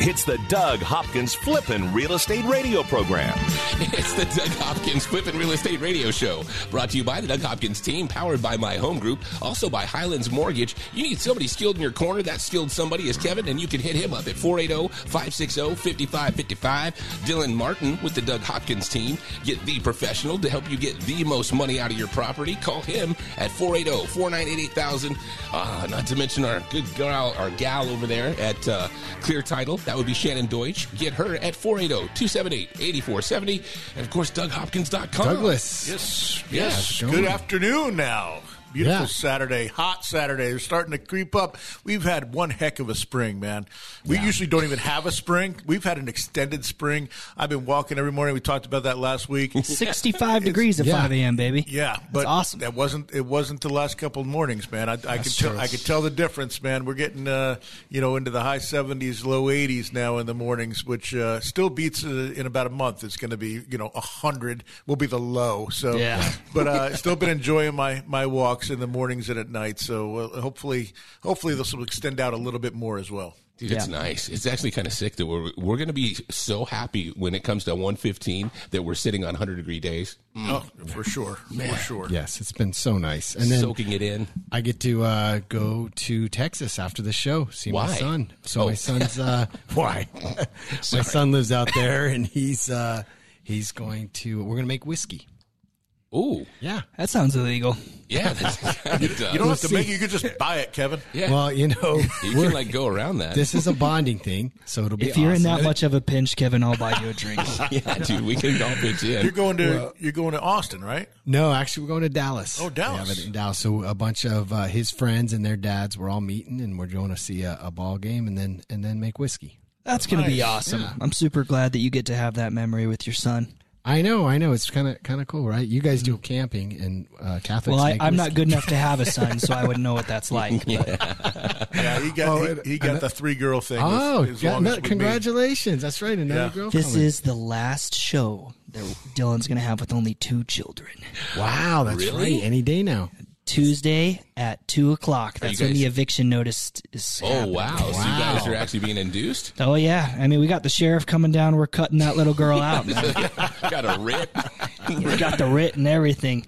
It's the Doug Hopkins Flippin' Real Estate Radio Program. It's the Doug Hopkins Flippin' Real Estate Radio Show. Brought to you by the Doug Hopkins team, powered by My Home Group, also by Highlands Mortgage. You need somebody skilled in your corner. That skilled somebody is Kevin, and you can hit him up at 480-560-5555. Dylan Martin with the Doug Hopkins team. Get the professional to help you get the most money out of your property. Call him at 480-498-8000. Uh, not to mention our good gal, our gal over there at uh, Clear Title. That would be Shannon Deutsch. Get her at 480-278-8470. And of course, DougHopkins.com. Douglas. Yes, How's yes. Good afternoon now. Beautiful Yeah. Saturday, hot Saturday. They're starting to creep up. We've had one heck of a spring, man. We usually don't even have a spring. We've had an extended spring. I've been walking every morning. We talked about that last week. 65 degrees at Yeah. 5 a.m., baby. Yeah, but awesome. That wasn't it. Wasn't the last couple of mornings, man. I, I could tell. I could tell the difference, man. We're getting, uh, you know, into the high seventies, low eighties now in the mornings, which uh, still beats uh, in about a month. It's going to be, you know, hundred will be the low. So, Yeah. but uh, still been enjoying my my walks in the mornings and at night. So uh, hopefully, hopefully this will extend out a little bit more as well. Dude, it's nice. It's actually kind of sick that we're we're going to be so happy when it comes to 115 that we're sitting on 100 degree days, Oh, for sure, for sure. Yes, it's been so nice. And then soaking it in. I get to uh, go to Texas after the show, see my son. So Oh. my son's uh, why? my son lives out there, and he's uh, he's going to. We're going to make whiskey. Ooh, Yeah. That sounds illegal. yeah, that's kind of You don't have to make it. You could just buy it, Kevin. Yeah, Well, you know, you can like go around that. this is a bonding thing, so it'll be. If you're in that much of a pinch, Kevin, I'll buy you a drink. yeah, dude, we can all pitch in. You're going to you're going to Austin, right? No, actually, we're going to Dallas. Oh, Dallas. We have it in Dallas. So a bunch of uh, his friends and their dads were all meeting, and we're going to see a, a ball game, and then and then make whiskey. That's going to be Nice. awesome. I'm super glad that you get to have that memory with your son. I know, I know. It's kind of kind of cool, right? You guys do camping, and uh, Catholics. Well, I, I'm not good enough to have a son, so I wouldn't know what that's like. but- Yeah, he got Oh, he, and- he got the three girl thing. Oh, as, yeah, long no, as with me. congratulations! That's right, another Yeah. girl. This coming. is the last show that Dylan's going to have with only two children. wow. That's Really? right. Any day now. Tuesday at 2 o'clock. That's when the eviction notice is oh happening. wow. So you guys are actually being induced. Oh, yeah. I mean, we got the sheriff coming down. We're cutting that little girl out. Got a rip. we got the writ and everything.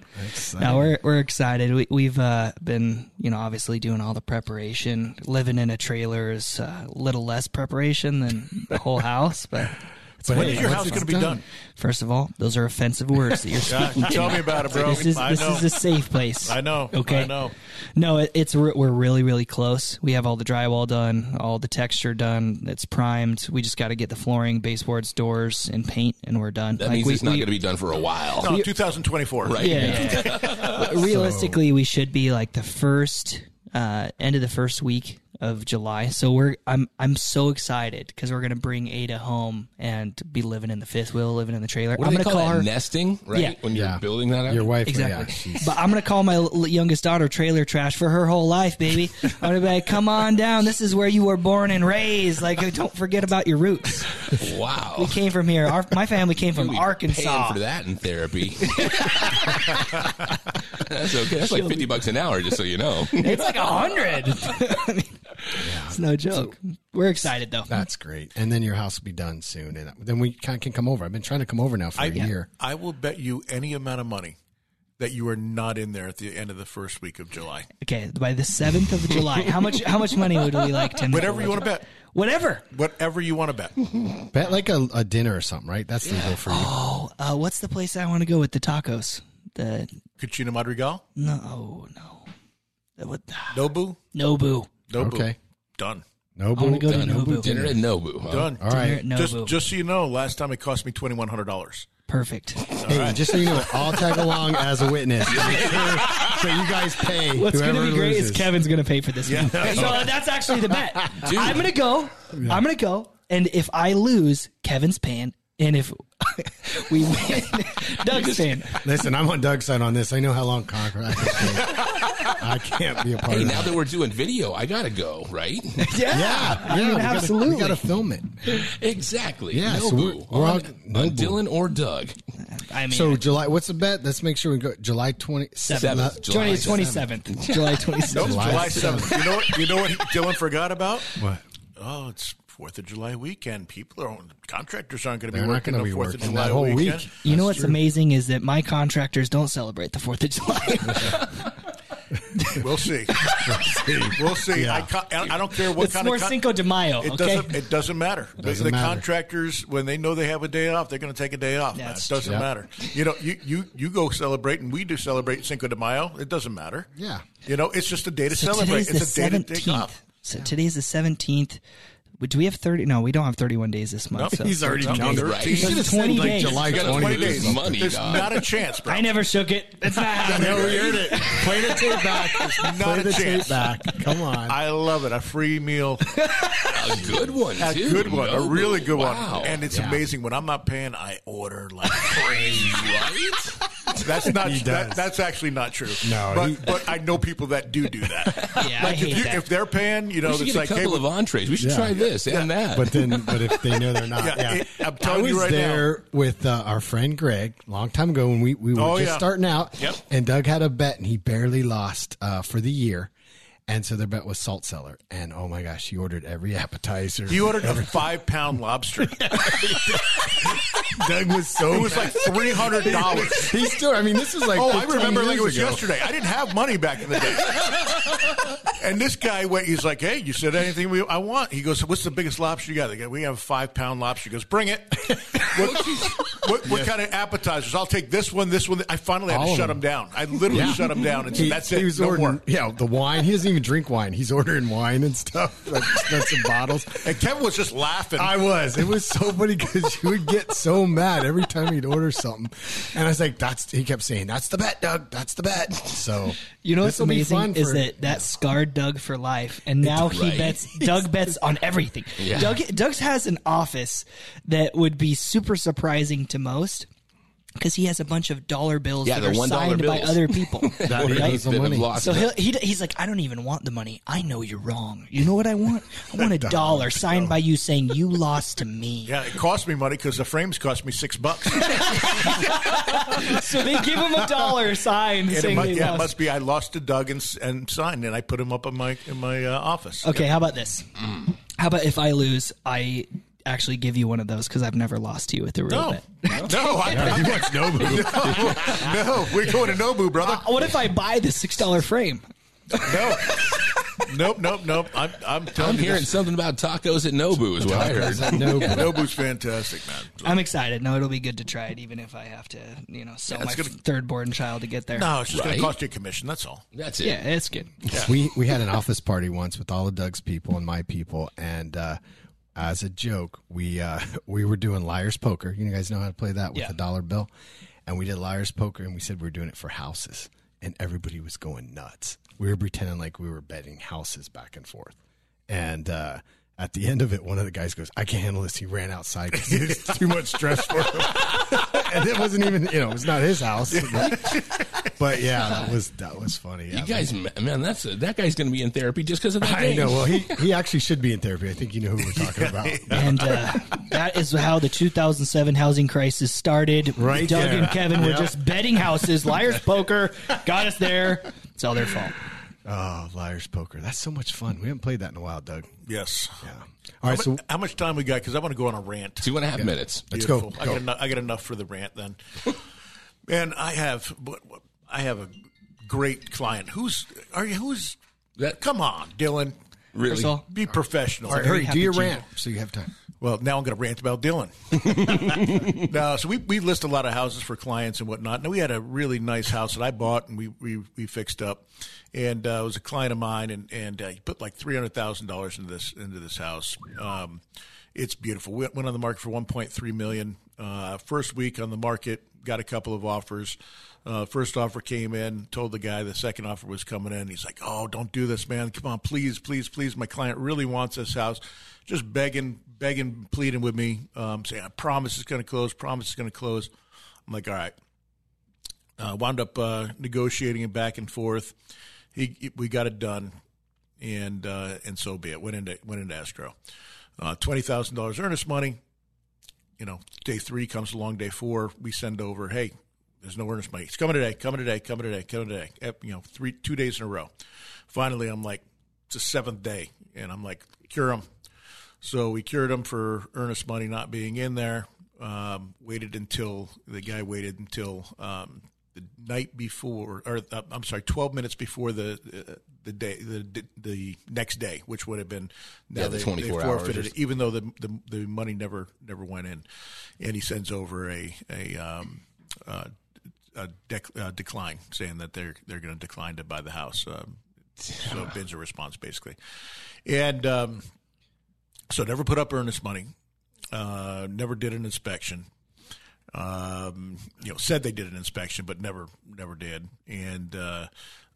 Now we're we're excited. We, we've uh, been, you know, obviously doing all the preparation. Living in a trailer is uh, a little less preparation than the whole house, but. It's But what When it is your house it's going to be done. done? First of all, those are offensive words that you're Yeah, speaking to. tell me about it, bro. This is I this know. is a safe place. I know. Okay. I know. No, it, it's re- we're really really close. We have all the drywall done, all the texture done. It's primed. We just got to get the flooring, baseboards, doors, and paint, and we're done. That Like, means we- it's not going to be done for a while. No, 2024. Right. Yeah, yeah, yeah. realistically, we should be like the first uh, end of the first week of July. So we're I'm I'm so excited because we're gonna bring Ada home and be living in the fifth wheel, living in the trailer. What I'm do they gonna call call her Nesting, right? Yeah. When you're Yeah. building that up. Your wife, Exactly. Yeah, but I'm going to call my l- youngest daughter trailer trash for her whole life, baby. I'm going to be like, come on down. This is where you were born and raised. Like, uh, don't forget about your roots. Wow. We came from here. Our, my family came from You'll be Arkansas. Paying for that in therapy. That's okay. That's like fifty bucks an hour, just so you know. It's like a hundred. I mean, It's no joke. We're excited though. That's great. And then your house will be done soon, and then we kind of can come over. I've been trying to come over now for a year. I will bet you any amount of money that you are not in there at the end of the first week of July. Okay, by the seventh of July, how much? How much money would we like, Tim? Whatever you want to bet. Whatever. Whatever you want to bet. Bet like a, a dinner or something, right? That's legal for you. Oh, uh, what's the place I want to go with the tacos? The Cocina Madrigal? no, no, The- what? Nobu? Nobu. Nobu. Okay. Done. No, I want to go to Done. Nobu. Dinner at Nobu. huh? Done. All right. Dinner at Just, Nobu. just so you know, last time it cost me twenty one hundred dollars. Perfect. Hey, just so you know, I'll tag along as a witness. so you guys pay. What's going whoever to be great loses. is Kevin's going to pay for this one. So uh, that's actually the bet. I'm going to go. I'm going to go. And if I lose, Kevin's paying. And if we win. Doug's fan. Listen, I'm on Doug's side on this. I know how long contract is. I can't be a part of. Hey, of now that. that we're doing video, I gotta go, right? Yeah, yeah, I mean, we gotta- absolutely. we got to film it. exactly. Yeah, no so we're- we're on, all- no on boo. Dylan or Doug. I mean, So July, what's the bet? Let's make sure we go July twenty Seventh. July twenty seventh, July twenty seventh. July July seventh. You know what? You know what Dylan forgot about? What? Oh, it's Fourth of July weekend. People are contractors aren't going to be working gonna on be Fourth of July that whole weekend. week. You know what's true. amazing is that my contractors don't celebrate the Fourth of July. We'll see. we'll see. Yeah. I, ca- I don't care what it's kind more of con- Cinco de Mayo. It okay, doesn't. It doesn't matter. The- Doesn't the matter. contractors, when they know they have a day off, they're going to take a day off. man. That's It doesn't true. matter. You know, you, you you go celebrate, and we do celebrate Cinco de Mayo. It doesn't matter. Yeah. You know, it's just a day to so celebrate. today's the It's a day to take seventeenth. off. So today's the seventeenth. Do we have thirty? No, we don't have thirty-one days this month. Nope. so- He's already No, counted. Right. Thirteen. You should have 20 said, like, days. July you 20 20 days. days. Money, There's dog. not a chance, bro. I never shook it. It's not happening. No, we heard it. Play the tape back. not Play a the chance. tape back. Come on. I love it. A free meal, a good one, a too. good one, a really good wow. one. And it's Yeah. amazing when I'm not paying, I order like crazy. right? That's not. He that, that's actually not true. No, but he- but I know people that do do that. Yeah, I like hate if, you, that. if they're paying, you know, we should it's get like a hey, couple of entrees. We should Yeah. try this and that. But then, but if they know they're not, Yeah, yeah. it- I'm I was you right now. there with uh, our friend Greg a long time ago when we, we were Oh, just yeah. starting out. Yep. And Doug had a bet and he barely lost uh, for the year. And so their bet was Salt Cellar. And oh my gosh, he ordered every appetizer. He ordered a five pound lobster. Doug was so It was like three hundred dollars. He still, I mean, this is like. Oh, I remember like it was ago. yesterday. I didn't have money back in the day. and this guy went. He's like, "Hey, you said anything we, I want?" He goes, "What's the biggest lobster you got?" They go, "We have a five pound lobster." He goes, "Bring it." what, what, what kind of appetizers? I'll take this one, this one. I finally had All to shut him down. I literally Yeah. shut him down and said, He, "That's he it. was no ordering, more." yeah, the wine. He doesn't even drink wine. He's ordering wine and stuff, like expensive bottles. And Kevin was just laughing. I was. It was so funny because you would get so mad every time he'd order something, and I was like, "That's." He kept saying, "That's the bet, Doug. That's the bet." So You know what's this'll fun amazing is for- that that scarred Doug for life, and now he right. bets. Doug bets on everything. Yeah. Doug Doug's has an office that would be super surprising to most because he has a bunch of dollar bills Yeah, that are $1 signed by other people. That right? is the money. lost So he'll, he's like, I don't even want the money. I know you're wrong. You know what I want? I want a dollar signed by you saying you lost to me. yeah, it cost me money because the frames cost me six bucks. So they give him a dollar signed And it saying must, they yeah, it lost. must be. I lost to Doug and, and signed, and I put him up in my in my uh, office. Okay, how about this? How about if I lose, I actually give you one of those because I've never lost to you with a real No, bet. no, I, he wants Nobu. no, no. We're going to Nobu, brother. Uh, what if I buy the six dollar frame? No, nope, nope, nope. I'm, I'm telling I'm hearing this, something about tacos at Nobu is what I heard. Nobu. Nobu's fantastic, man. I'm excited. No, it'll be good to try it, even if I have to, you know, sell Yeah, my it's gonna- third born child to get there. No, it's just going to cost you a commission. That's all. That's it. Yeah, it's good. we we had an office party once with all of Doug's people and my people, and uh, as a joke, we uh, we were doing liar's poker. You guys know how to play that with Yeah. a dollar bill, and we did liar's poker, and we said we were doing it for houses, and everybody was going nuts. We were pretending like we were betting houses back and forth, and. Uh, at the end of it, one of the guys goes, "I can't handle this." He ran outside because it was too much stress for him, and it wasn't even, you know, it was not his house. But, but yeah, that was that was funny. Yeah, You guys, man, that's that guy's going to be in therapy just because of that. I game. know. Well, he he actually should be in therapy. I think you know who we're talking about. And uh, that is how the 2007 housing crisis started. Right Doug there. and Kevin were just betting houses, liar's poker, got us there. It's all their fault. Oh, liar's poker. That's so much fun. We haven't played that in a while, Doug. Yes. Yeah. All right, How, so mu- how much time we got? Because I want to go on a rant. Two and a half minutes. let's go. Beautiful. I Go. got, enough, I got enough for the rant then. Man, I have what- what- I have a great client. Who's are you? Who's That Come on, Dylan. Really. First all, Be professional. All right, very hurry, do your rant so you have time. Well, now I'm going to rant about Dylan. no, so we, we list a lot of houses for clients and whatnot. Now we had a really nice house that I bought and we we, we fixed up, and uh, it was a client of mine, and and uh, he put like three hundred thousand dollars into this into this house. Um, it's beautiful. We went on the market for one point three million. Uh, first week on the market, got a couple of offers. Uh, first offer came in, told the guy the second offer was coming in. He's like, "Oh, don't do this, man! Come on, please, please, please! My client really wants this house." Just begging, begging, pleading with me, um, saying, "I promise it's going to close. Promise it's going to close." I'm like, "All right." Uh, wound up uh, negotiating it back and forth. He, we got it done, and uh, and so be it. Went into went into escrow. Uh, Twenty thousand dollars earnest money. You know, day three comes along. Day four, we send over. Hey, there's no earnest money. It's coming today. Coming today. Coming today. Coming today. You know, three two days in a row. Finally, I'm like, it's the seventh day, and I'm like, cure them. So we cured them for earnest money not being in there. Um, waited until the guy waited until um, the night before, or uh, I'm sorry, 12 minutes before the uh, the day the the next day, which would have been now yeah, the they, 24 they forfeited it, even though the, the the money never never went in, and he sends over a a, um, uh, a dec- uh, decline saying that they're they're going to decline to buy the house. Um, so bids a response basically, and um, so never put up earnest money, uh, never did an inspection um, you know, said they did an inspection, but never never did, and uh,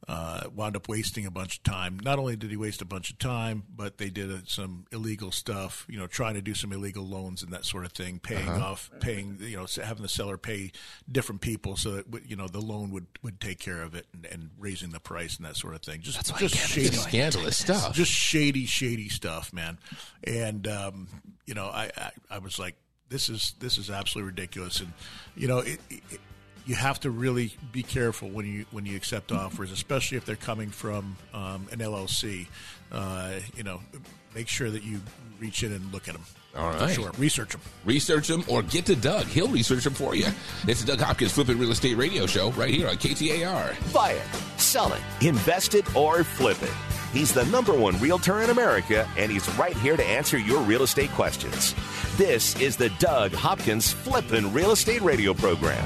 uh, wound up wasting a bunch of time. Not only did he waste a bunch of time, but they did uh, some illegal stuff. You know, trying to do some illegal loans and that sort of thing, paying uh-huh. off, paying you know, having the seller pay different people so that you know the loan would, would take care of it, and, and raising the price and that sort of thing. Just That's just shady, scandalous stuff. Just shady, shady stuff, man. And um, you know, I, I I was like this is this is absolutely ridiculous. And you know, it, it, you have to really be careful when you when you accept offers, especially if they're coming from um, an LLC. Uh, you know, make sure that you reach in and look at them. All right. sure. Research them. Research them or get to Doug. He'll research them for you. It's the Doug Hopkins Flipping Real Estate Radio Show right here on KTAR. Buy it, sell it, invest it, or flip it. He's the number one realtor in America, and he's right here to answer your real estate questions. This is the Doug Hopkins Flippin' Real Estate Radio Program.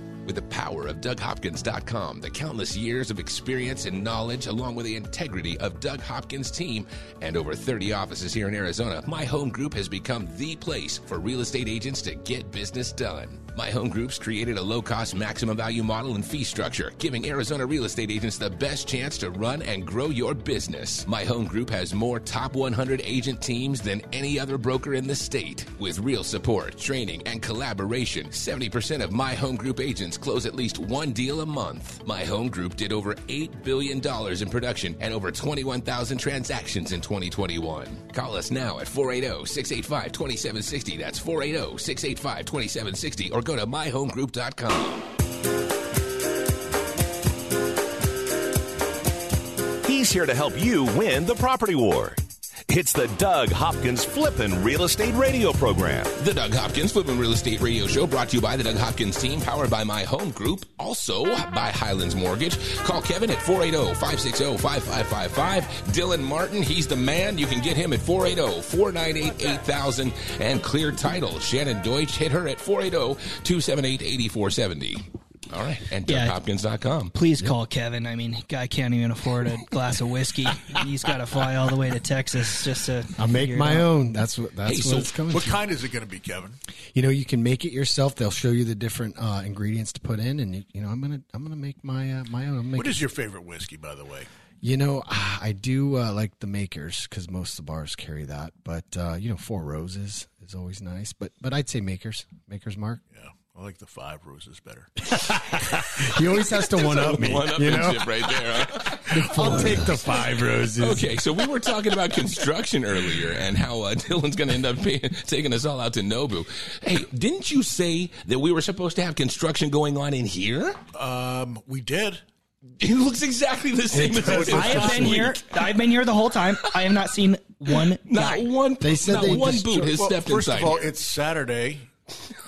With the power of DougHopkins.com, the countless years of experience and knowledge, along with the integrity of Doug Hopkins' team, and over 30 offices here in Arizona, My Home Group has become the place for real estate agents to get business done. My Home Group's created a low cost maximum value model and fee structure, giving Arizona real estate agents the best chance to run and grow your business. My Home Group has more top 100 agent teams than any other broker in the state. With real support, training, and collaboration, 70% of My Home Group agents close at least one deal a month. My Home Group did over $8 billion in production and over 21,000 transactions in 2021. Call us now at 480 685 2760. That's 480 685 2760 or or go to myhomegroup.com. He's here to help you win the property war. It's the Doug Hopkins Flippin' Real Estate Radio Program. The Doug Hopkins Flippin' Real Estate Radio Show brought to you by the Doug Hopkins team, powered by My Home Group, also by Highlands Mortgage. Call Kevin at 480-560-5555. Dylan Martin, he's the man. You can get him at 480-498-8000 and Clear Title. Shannon Deutsch, hit her at 480-278-8470. All right. And Yeah. DougHopkins.com. Please call Kevin. I mean, guy can't even afford a glass of whiskey. He's got to fly all the way to Texas just to. I'll make my out. own. That's what that's Hey, what so it's coming What to. kind is it going to be, Kevin? You know, you can make it yourself. They'll show you the different uh, ingredients to put in, and you, you know, I'm gonna I'm gonna make my uh, my own. I'm What your favorite whiskey, by the way? you know, I do uh, like the makers because most of the bars carry that. But uh, you know, Four Roses is always nice. But but I'd say makers, makers mark. Yeah, I like the Five Roses better. He always has to one up me. One up you know, right there. Huh? I'll take the Five Roses. Okay, so we were talking about construction earlier and how uh, Dylan's going to end up paying, taking us all out to Nobu. Hey, didn't you say that we were supposed to have construction going on in here? Um, we did. It looks exactly the same as it I have been week. here. I've been here the whole time. I have not seen one Not guy. one. They said not they one just- boot has Well, stepped first inside. of all, here. it's Saturday.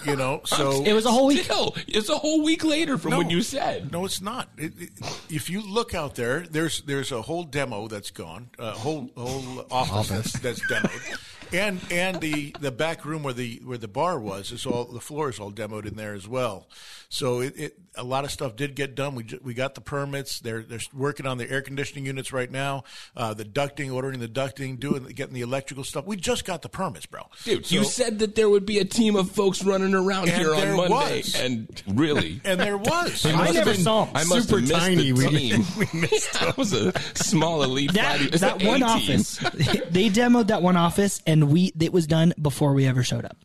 You know, so It was a whole week. Still, it's a whole week later from No. when you said. No, it's not. It, it, if you look out there, there's there's a whole demo that's gone, a whole whole office, That's, that's demoed, and and the, the back room where the where the bar was is all the floor is all demoed in there as well. So it, it a lot of stuff did get done. We we got the permits. They're they're working on the air conditioning units right now. Uh, the ducting, ordering the ducting, doing getting the electrical stuff. We just got the permits, bro. Dude, you said that there would be a team of folks running around here on there Monday, was. and really, and there was. I never saw him. I must Super have missed tiny. the We- team. that was a small elite. That, fighting- that one team. office, they demoed that one office, and we it was done before we ever showed up.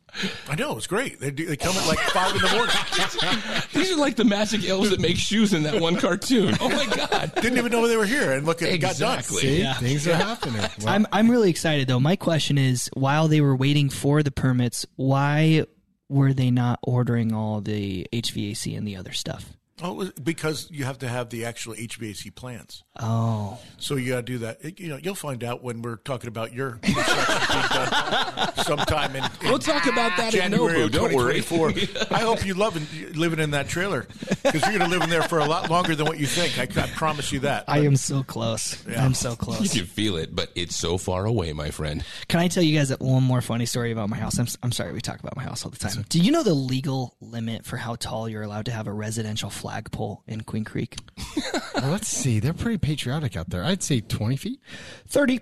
I know it's great. They do, they come at like five in the morning. These are like the magic elves that make shoes in that one cartoon. Oh my god! Didn't even know they were here, and look, it got done. Exactly. See, Yeah. things are happening. Well, I'm I'm really excited though. My question is, while they were waiting for the permits, why were they not ordering all the HVAC and the other stuff? Oh, because you have to have the actual HVAC plans. Oh, So you got to do that. It- you know, you'll find out when we're talking about your construction sometime in, in We'll talk about that in January Nobu. of Don't worry. 2024. I hope you love in, living in that trailer because you're going to live in there for a lot longer than what you think. I, I promise you that. I am so close. Yeah. I'm so You close. can feel it, but it's so far away, my friend. Can I tell you guys one more funny story about my house? I'm, I'm sorry, we talk about my house all the time. Do you know the legal limit for how tall you're allowed to have a residential flagpole in Queen Creek? well, let's see. They're pretty patriotic out there. I'd say 20 feet. 30. You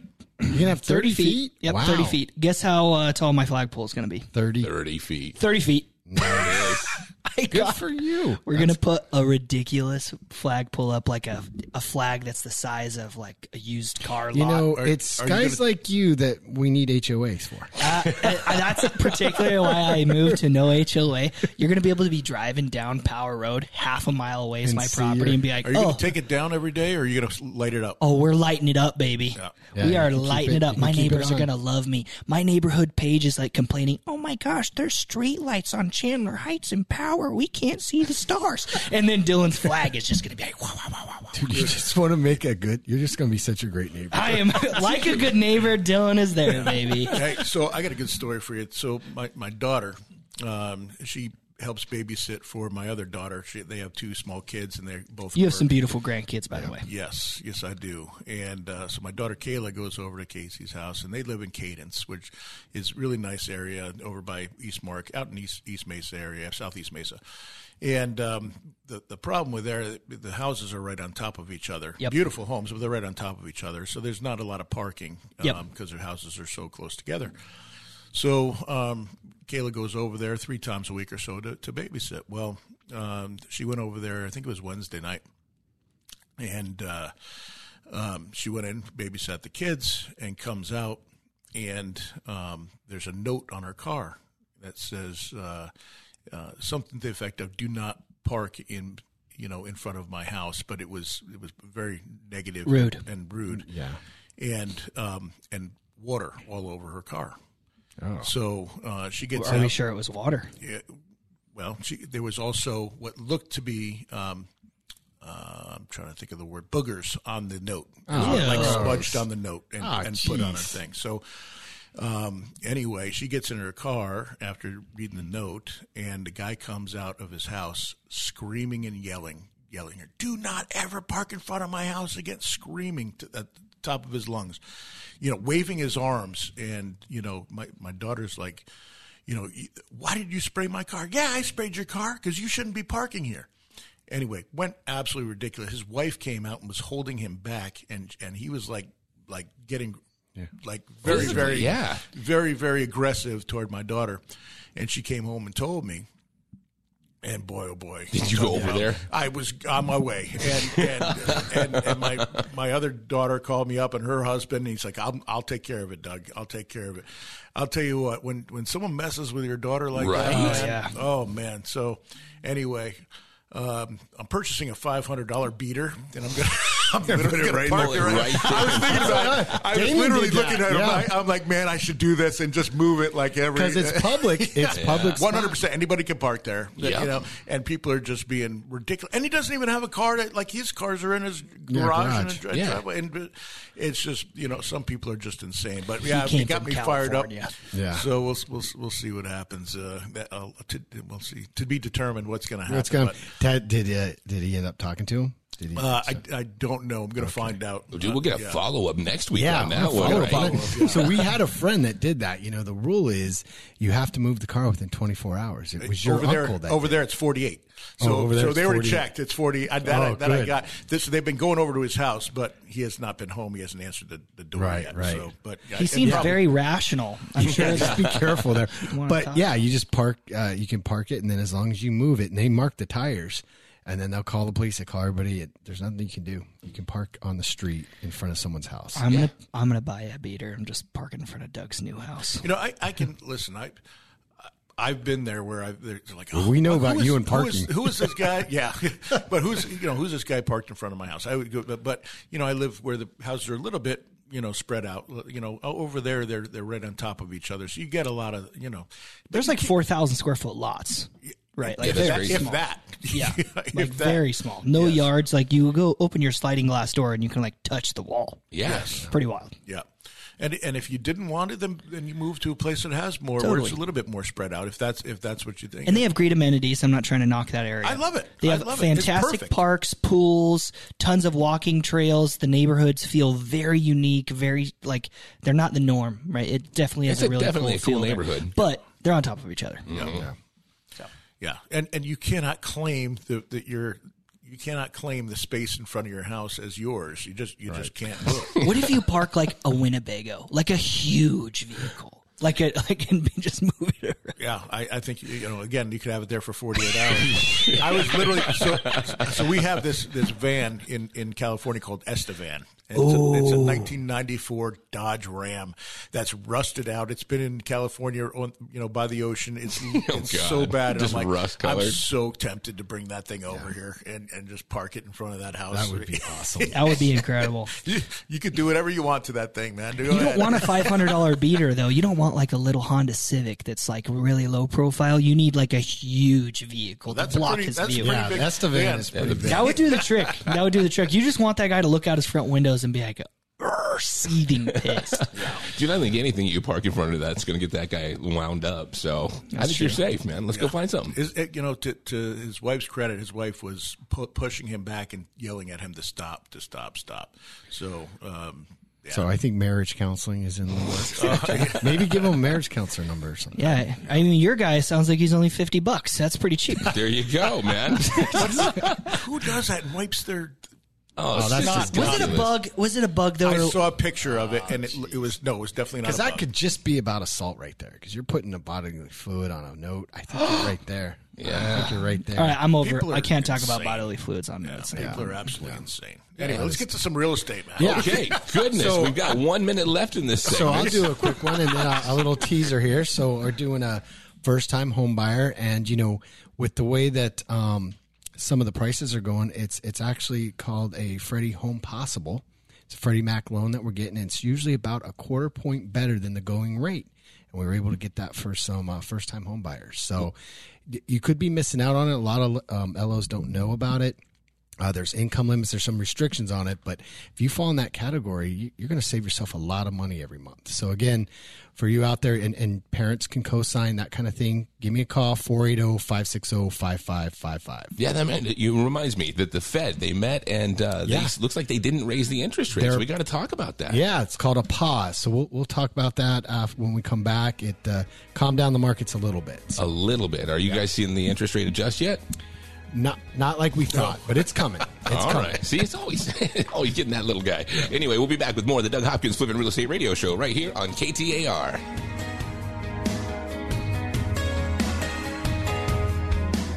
can have 30, 30 feet. Yep, Wow. 30 feet. Guess how uh, tall my flagpole is going to be? 30. Thirty feet. 30 feet. I Good got for you. We're gonna put a ridiculous flag pull up, like a a flag that's the size of like a used car lot. You know, Are- it's are you guys gonna- like you that we need HOAs for. Uh, and that's particularly why I moved to no HOA. You're gonna be able to be driving down Power Road, half a mile away is And my see property, your- and be like, Are you oh. going to take it down every day, or are you going to light it up? Oh, we're lighting it up, baby. Yeah, we you are can keep lighting it- it, up. you My keep it neighbors are on. gonna love me. My neighborhood page is like complaining, "Oh my gosh, there's street lights on Chandler Heights and Power. We can't see the stars." And then Dylan's flag is just gonna be like, "Wow, wow, wow, wow, wow." Dude, you just want to make a good. You're just going to be such a great neighbor. I am like a good neighbor. Dylan is there, baby. hey, so I got a good story for you. So my my daughter, um, she helps babysit for my other daughter. She, they have two small kids, and they're both. You have work. some beautiful grandkids, by the way. Yes, yes, I do. And uh, so my daughter Kayla goes over to Casey's house, and they live in Cadence, which is really nice area over by Eastmark, out in East East Mesa area, Southeast Mesa. And um, the the problem with there, the houses are right on top of each other. Yep. Beautiful homes, but they're right on top of each other, so there's not a lot of parking Yep. because their houses are so close together. So um, Kayla goes over there three times a week or so to, to babysit. Well, um, she went over there. I think it was Wednesday night, and uh, um, she went in, babysat the kids, and comes out, and um, there's a note on her car that says uh, uh, something to the effect of "Do not park in." You know, in front of my house, but it was it was very negative, Rude. and rude, Yeah. and um, and water all over her car. Oh. So uh, she gets Are out. we sure it was water? Yeah, well, she, there was also what looked to be. Um, uh, I'm trying to think of the word boogers on the note, like smudged on the note and, Ah, and put on her thing. So um, anyway, she gets in her car after reading the note, and the guy comes out of his house screaming and yelling, yelling her, "Do not ever park in front of my house again!" Screaming to, at the top of his lungs, you know, waving his arms, and you know, my my daughter's like, you know, why did you spray my car? Yeah, I sprayed your car because you shouldn't be parking here. Anyway, went absolutely ridiculous. His wife came out and was holding him back, and and he was like like getting like very very yeah. very very aggressive toward my daughter, and she came home and told me. And boy, oh boy! Did you go over there? I was on my way, and and, and, and my my other daughter called me up, and her husband. And he's like, "I'll I'll take care of it, Doug. I'll take care of it." I'll tell you what, when when someone messes with your daughter like Right. that, Oh, man, yeah. oh man. So anyway, um, I'm purchasing a five hundred dollar beater, and I'm gonna I'm gonna, put it right park it right. right I was thinking about it. I was Damon literally did looking that, at him. yeah. I, I'm like, man, I should do this and just move it like every because it's public. It's public. One hundred percent. Anybody can park there. Yeah. You know, and people are just being ridiculous. And he doesn't even have a car. That, like his cars are in his garage, garage. and his dri- Yeah. driveway. And it's just you know, some people are just insane. But yeah, came it got from me fired up. Yeah. So we'll we'll we'll see what happens. Uh, that, uh, to, we'll see. To be determined what's going to happen. What's going? but, did uh, did he end up talking to him? Did he? uh, I I don't know. I'm going to find out. Dude, we'll get a Yeah. follow up next week yeah, on that gonna one. follow right? up on it. So we had a friend that did that. You know, the rule is you have to move the car within 24 hours. It was your over uncle there, that over did there, it's forty-eight. So, Oh, over there so it's they already 48. checked. It's forty. I, that, I, Oh, that I good. got. This, they've been going over to his house, but he has not been home. He hasn't answered the, the door Right, yet. right. So, but yeah, He it seems probably- very rational. I'm sure it. Just be careful there. wanna But talk? yeah, you just park. Uh, you can park it, and then as long as you move it, and they mark the tires, and then they'll call the police. They call everybody. It, there's nothing you can do. You can park on the street in front of someone's house. I'm gonna I'm gonna buy a beater I'm just parking in front of Doug's new house. You know, I, I can listen. I. I've been there where I've they're like oh, We know who about is- you and who is- parking. Who is this guy? yeah, but who's you know who's this guy parked in front of my house? I would go, but, but you know I live where the houses are a little bit you know spread out. You know over there they're they're right on top of each other, so you get a lot of you know. There's like four thousand square foot lots, right? Like Yeah, that's very crazy. if small. that, Yeah, if like that. very small. No Yes. yards. Like you go open your sliding glass door and you can like touch the wall. Yeah. Pretty wild. Yeah. And and if you didn't want it, then then you move to a place that has more, where Totally. it's a little bit more spread out. If that's if that's what you think. And they have great amenities. I'm not trying to knock that area. I love it. They I have love it. Fantastic perfect. parks, pools, tons of walking trails. The neighborhoods feel very unique, very like they're not the norm, right? It definitely has It's a a- really definitely a cool, cool feel there. neighborhood. but they're on top of each other. yeah. Mm-hmm. Yeah, and and you cannot claim that that you're you cannot claim the space in front of your house as yours. You just you just can't do it. What if you park like a Winnebago, like a huge vehicle, like a like and just move it around? Yeah, I, I think you know. Again, you could have it there for forty eight hours. I was literally so. So we have this this van in in California called Estevan. And It's a, it's a 1994 Dodge Ram that's rusted out. It's been in California, on, you know, by the ocean. It's, it's oh, so Oh, bad. Just I'm like, rust-colored. I'm so tempted to bring that thing over here and, and just park it in front of that house. That would be awesome. That would be incredible. you, you could do whatever you want to that thing, man. Go You don't want a five hundred dollar beater though. You don't want like a little Honda Civic that's like really low profile. You need like a huge vehicle That's to a block pretty- his that's view. pretty Yeah, big that's the van. van. Is pretty the- big. That would do the trick. That would do the trick. You just want that guy to look out his front windows and be like, "Urgh," seething pissed. Dude, I don't think anything you park in front of that's going to get that guy wound up. So I think you're safe, man. Let's go find something. Is, it- you know, to, to his wife's credit, his wife was pu- pushing him back and yelling at him to stop, to stop, stop. So, um, yeah. So I think marriage counseling is in the works. Maybe give him a marriage counselor number or something. Yeah, I mean, your guy sounds like he's only fifty bucks. That's pretty cheap. There you go, man. who does that and wipes their? Oh, that's it's just Was it a bug? Was it a bug though? I or- saw a picture of it, and it, it was no, it was definitely not. Because that could just be about assault right there. Because you're putting a bodily fluid on a note. I think you're right there. Yeah. I think you're right there. All right, I'm over. People I can't talk about bodily fluids on minutes. People are absolutely insane. Anyway, let's get to some real estate, man. Yeah. Okay, goodness. So- We've got one minute left in this So segment. I'll do a quick one and then a, a little teaser here. So we're doing a first time home buyer, and you know, with the way that um, some of the prices are going, it's it's actually called a Freddie Home Possible. It's a Freddie Mac loan that we're getting. It's usually about a quarter point better than the going rate, and we were able to get that for some uh, first time home buyers. So you could be missing out on it. A lot of um, LOs don't know about it. Uh, there's income limits. There's some restrictions on it, but if you fall in that category, you, you're going to save yourself a lot of money every month. So again, for you out there and, and parents can co-sign that kind of thing, give me a call oh, 480-560-5555. yeah, that man, you reminds me that the Fed they met and uh, they, Yeah. looks like they didn't raise the interest rates. They're- we got to talk about that. Yeah, it's called a pause. So we'll we'll talk about that uh, when we come back. It uh, calm down the markets a little bit. So, A little bit. Are you guys seeing the interest rate adjust yet? Not not like we thought, but it's coming. It's All coming. right. See, it's always oh, always getting that little guy. Anyway, we'll be back with more of the Doug Hopkins Flipping Real Estate Radio Show right here on KTAR.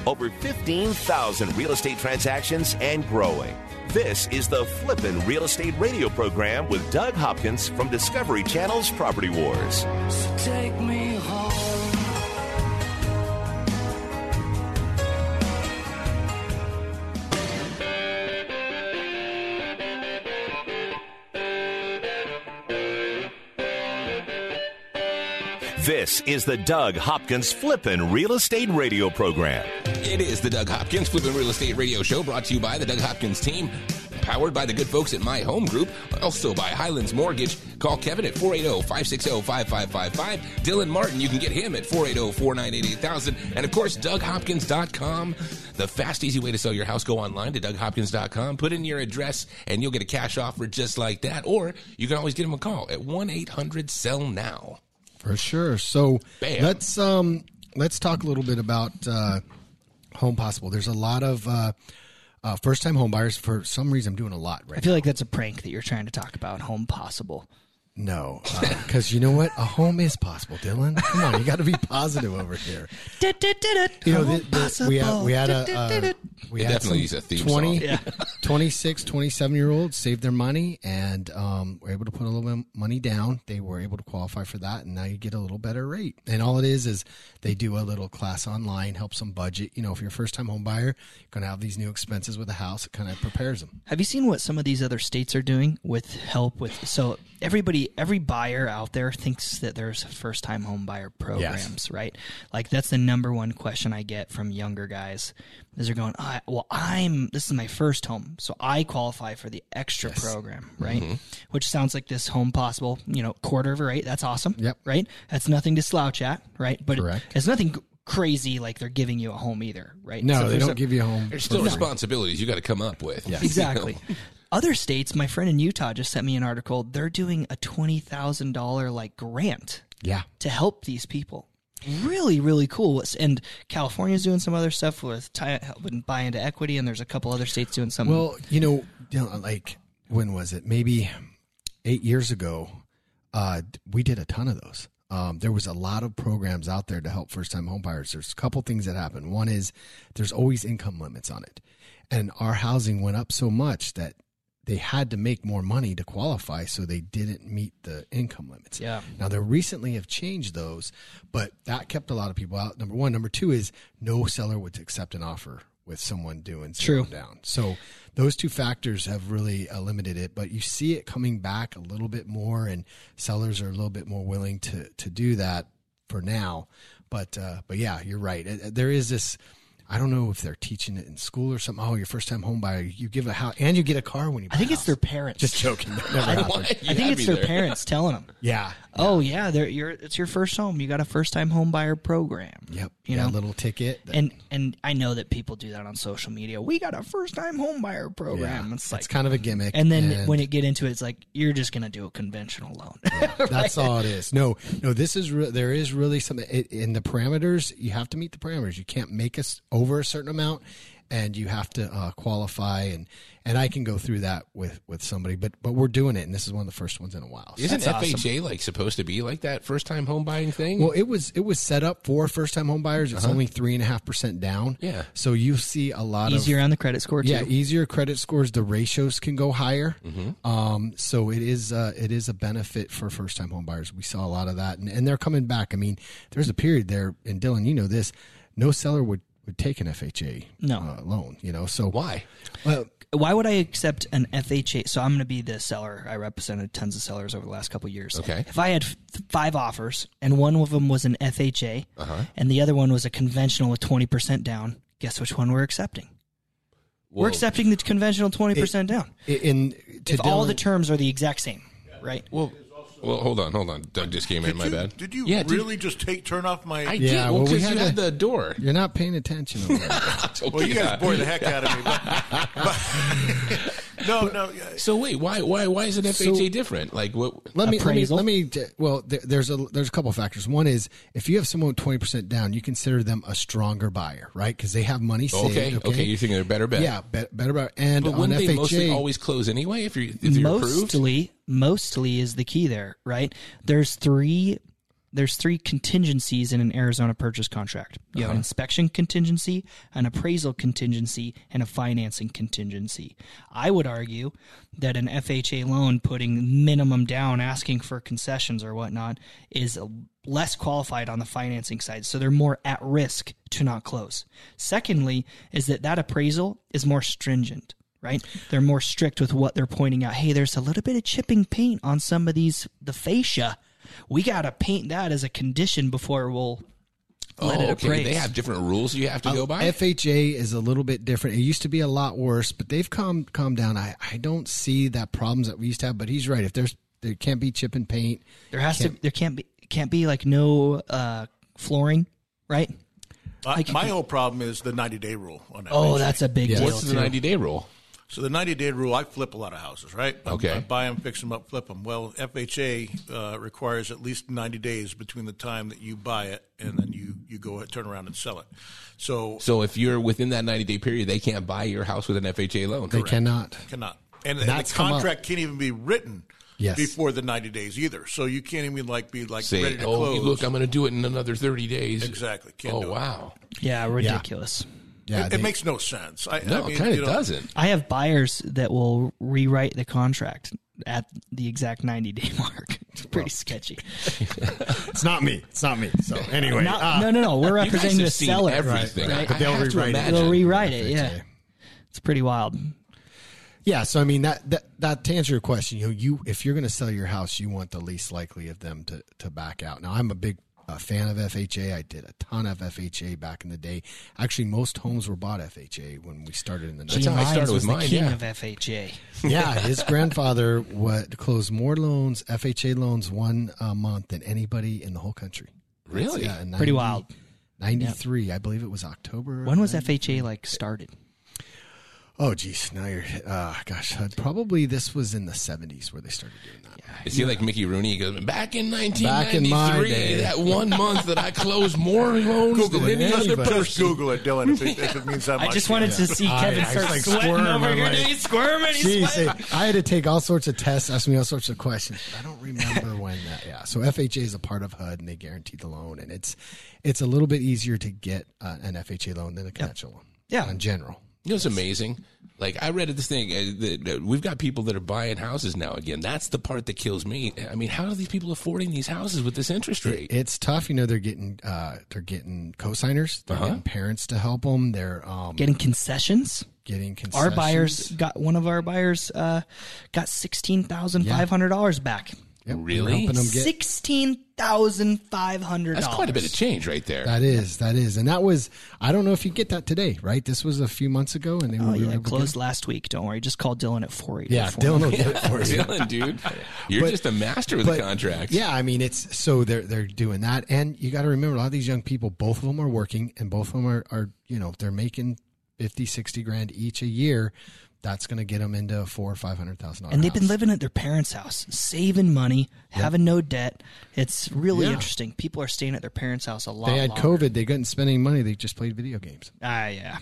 Over 15,000 real estate transactions and growing. This is the Flippin' Real Estate Radio program with Doug Hopkins from Discovery Channel's Property Wars. So Take me home. This is the Doug Hopkins Flippin' Real Estate Radio program. It is the Doug Hopkins Flipping Real Estate Radio Show brought to you by the Doug Hopkins team. Powered by the good folks at My Home Group, also by Highlands Mortgage. Call Kevin at 480 560 5555. Dylan Martin, you can get him at 480 498 8000. And of course, DougHopkins.com. The fast, easy way to sell your house. Go online to DougHopkins.com, put in your address, and you'll get a cash offer just like that. Or you can always give him a call at 1 800 Sell Now. For sure. So Bam. let's um let's talk a little bit about uh, Home Possible. There's a lot of uh, uh, first time home buyers. For some reason, I'm doing a lot right. I right feel like that's a prank that you're trying to talk about. Home possible. No, because you know what? A home is possible, Dylan. Come on, you got to be positive over here. You know, the, the, we had we had a uh, we had definitely use a theme 20, song. Yeah. 26, 27 year olds saved their money and um, were able to put a little bit of money down. They were able to qualify for that, and now you get a little better rate. And all it is is they do a little class online, helps them budget. You know, if you're a first time home buyer, you're going to have these new expenses with a house. It kind of prepares them. Have you seen what some of these other states are doing with help with so everybody every buyer out there thinks that there's first time home buyer programs, right? Like that's the number one question I get from younger guys. Is they're going, I, well, I'm this is my first home, so I qualify for the extra program, right? Mm-hmm. Which sounds like this home possible, you know, quarter of a rate. That's awesome, Yep. right? That's nothing to slouch at, right? But Correct. it's nothing crazy like they're giving you a home either, right? No, So they don't a- give you a home. There's still responsibilities you got to come up with. Yes. Exactly. Other states, my friend in Utah just sent me an article. They're doing a twenty thousand dollar like grant Yeah. to help these people. Really, really cool. And California's doing some other stuff with tie, helping buy into equity, and there's a couple other states doing some. Well, you know, you know, like when was it? Maybe eight years ago. Uh, we did a ton of those. Um, there was a lot of programs out there to help first time homebuyers. There's a couple things that happen. One is there's always income limits on it, and our housing went up so much that they had to make more money to qualify, so they didn't meet the income limits. Yeah. Now they recently have changed those, but that kept a lot of people out. Number one, number two is no seller would accept an offer with someone doing True. down. So those two factors have really uh, limited it, but you see it coming back a little bit more, and sellers are a little bit more willing to to do that for now. But uh, but yeah, you're right. There is this. I don't know if they're teaching it in school or something. Oh, your first time home buyer, you give a house and you get a car when you. Buy I think a it's their parents. Just joking. Happened. I think it's their there. parents telling them. Yeah. Oh yeah, they're, you're it's your first home. You got a first time home buyer program. Yep. You yeah, know? little ticket. that- And and I know that people do that on social media. We got a first time home buyer program. yeah, It's like it's kind of a gimmick. And then when you get into it, it's like you're just gonna do a conventional loan. That's all it is. No, no. This is re- there is really something it, in the parameters. You have to meet the parameters. You can't make us over a certain amount, and you have to uh, qualify. and And I can go through that with with somebody, but but we're doing it, and this is one of the first ones in a while. So Isn't that's awesome. FHA like supposed to be like that first time home buying thing? Well, it was it was set up for first time home buyers. It's only three and a half percent down. Yeah. So you see a lot of Easier on the credit score too. Yeah, easier credit scores. The ratios can go higher. Mm-hmm. Um, so it is uh, it is a benefit for first time home buyers. We saw a lot of that, and, and they're coming back. I mean, there's a period there, and Dylan, you know this. No seller would, would take an FHA No. uh, loan. You know, so Why? Well, Why would I accept an FHA? So I'm going to be the seller. I represented tons of sellers over the last couple of years. Okay. If I had f- five offers and one of them was an FHA Uh-huh. and the other one was a conventional with 20% down, guess which one we're accepting? we're accepting the conventional 20% down. in to If all the terms are the exact same, right? Well, well, hold on, hold on. Doug just came in. My you, bad. Did you Yeah, did- really just take turn off my? I Yeah, did. Well, well, we had you a- had the door. you're not paying attention. Over there. Okay, well, you guys bore the heck out of me. But, but, No, no. yeah. So wait, why why why is an FHA different? Like what? Let me, let me let me well there, there's a there's a couple of factors. One is if you have someone 20% down, you consider them a stronger buyer, right? Cuz they have money saved, Okay, okay, you're thinking they're better bet. yeah, be, better buyer. And But on wouldn't they FHA mostly always close anyway if you're if you're approved? mostly mostly is the key there right there's three there's three contingencies in an arizona purchase contract you Uh-huh. have an inspection contingency an appraisal contingency and a financing contingency i would argue that an fha loan putting minimum down asking for concessions or whatnot is less qualified on the financing side so they're more at risk to not close secondly is that that appraisal is more stringent right? They're more strict with what they're pointing out. Hey, there's a little bit of chipping paint on some of these the fascia. We got to paint that as a condition before we'll let oh, it okay. appraise. They have different rules you have to go by. FHA is a little bit different. It used to be a lot worse, but they've calmed calmed down. I, I don't see that problems that we used to have, but he's right. If there's there can't be chip and paint. there has to there can't be can't be like no uh, flooring, right? Uh, my whole problem is the 90 day rule on that. Oh, that's a big Yeah. deal. What's the 90 day rule? So the 90 day rule, I flip a lot of houses, right? Okay. I buy them, fix them up, flip them. Well, FHA uh, requires at least 90 days between the time that you buy it and then you, you go turn around and sell it. So So if you're within that 90 day period, they can't buy your house with an FHA loan. They cannot. cannot. And, and the That's come up. contract can't even be written Yes. before the 90 days either. So you can't even like be like Say, ready to oh, close. look, I'm going to do it in another 30 days. Exactly. Can't Oh, do it. wow. Yeah, ridiculous. Yeah, it, they- it makes no sense. I, No, I mean, it kind you of know, doesn't. I have buyers that will rewrite the contract at the exact 90 day mark. It's pretty sketchy. it's not me. It's not me. So anyway, Not- uh, no, no, no. We're representing the seller. everything. Right, I, right. I have to rewrite it. They'll rewrite it. Yeah. FHA. It's pretty wild. Yeah, so I mean that that that to answer your question, you know, you if you're going to sell your house, you want the least likely of them to to back out. Now, I'm a big uh, fan of FHA. I did a ton of FHA back in the day. Actually, most homes were bought FHA when we started in the. That's Gene how I started with was mine, the king yeah. of FHA. yeah, his grandfather what closed more loans, FHA loans, one uh, month than anybody in the whole country. Really? Yeah, in Pretty wild. 93, I believe it was October. When was 90 FHA like started? Oh, geez. Now you're, uh, gosh, probably this was in the 70s where they started doing that. Is he like Mickey Rooney? He goes, back in Back in 1993, that one month that I closed more loans Google than it. any Just, other just person. Google it, Dylan, if it, if it means that I just wanted to see I- Kevin I start like sweating squirm, over I'm here. like, He's squirming. He's Jeez, sweating. I had to take all sorts of tests, ask me all sorts of questions. I don't remember when that. Yeah, so FHA is a part of HUD, and they guarantee the loan, and it's it's a little bit easier to get uh, an FHA loan than a conventional loan. Yeah. in general. You know, it's amazing. Like I read this thing. Uh, that, that we've got people that are buying houses now. Again, that's the part that kills me. I mean, how are these people affording these houses with this interest rate? It's tough. You know, they're getting uh, they're getting cosigners. They're Uh-huh. getting parents to help them. They're um, Getting concessions. getting concessions. Our buyers got one of our buyers uh, got sixteen thousand five hundred dollars back. Yep, Really? helping them get Sixteen thousand five hundred. That's quite a bit of change right there. That is, that is, and that was. I don't know if you get that today, right? This was a few months ago, and they Oh were yeah, able closed get- last week. Don't worry. Just call Dylan at four eight. Yeah, Dylan will get it for you. Dylan, dude, you're But- just a master with But, the contracts. Yeah, I mean it's so they're they're doing that, and you got to remember a lot of these young people. Both of them are working, and both of them are, are you know they're making 50, 60 grand each a year. That's going to get them into a four or five hundred thousand dollars. And they've been living at their parents' house, saving money, having no debt. It's really Yeah. interesting. People are staying at their parents' house a lot. They had longer. COVID. They couldn't spend any money. They just played video games. Ah, yeah.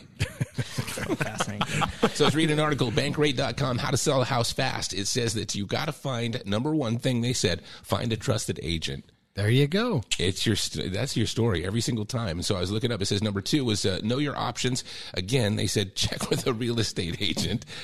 Fascinating. So let's read an article, bankrate.com, how to sell a house fast. It says that you got to find, number one thing they said, find a trusted agent. There you go. It's your that's your story every single time. So I was looking up. It says number two was uh, know your options. Again, they said check with a real estate agent.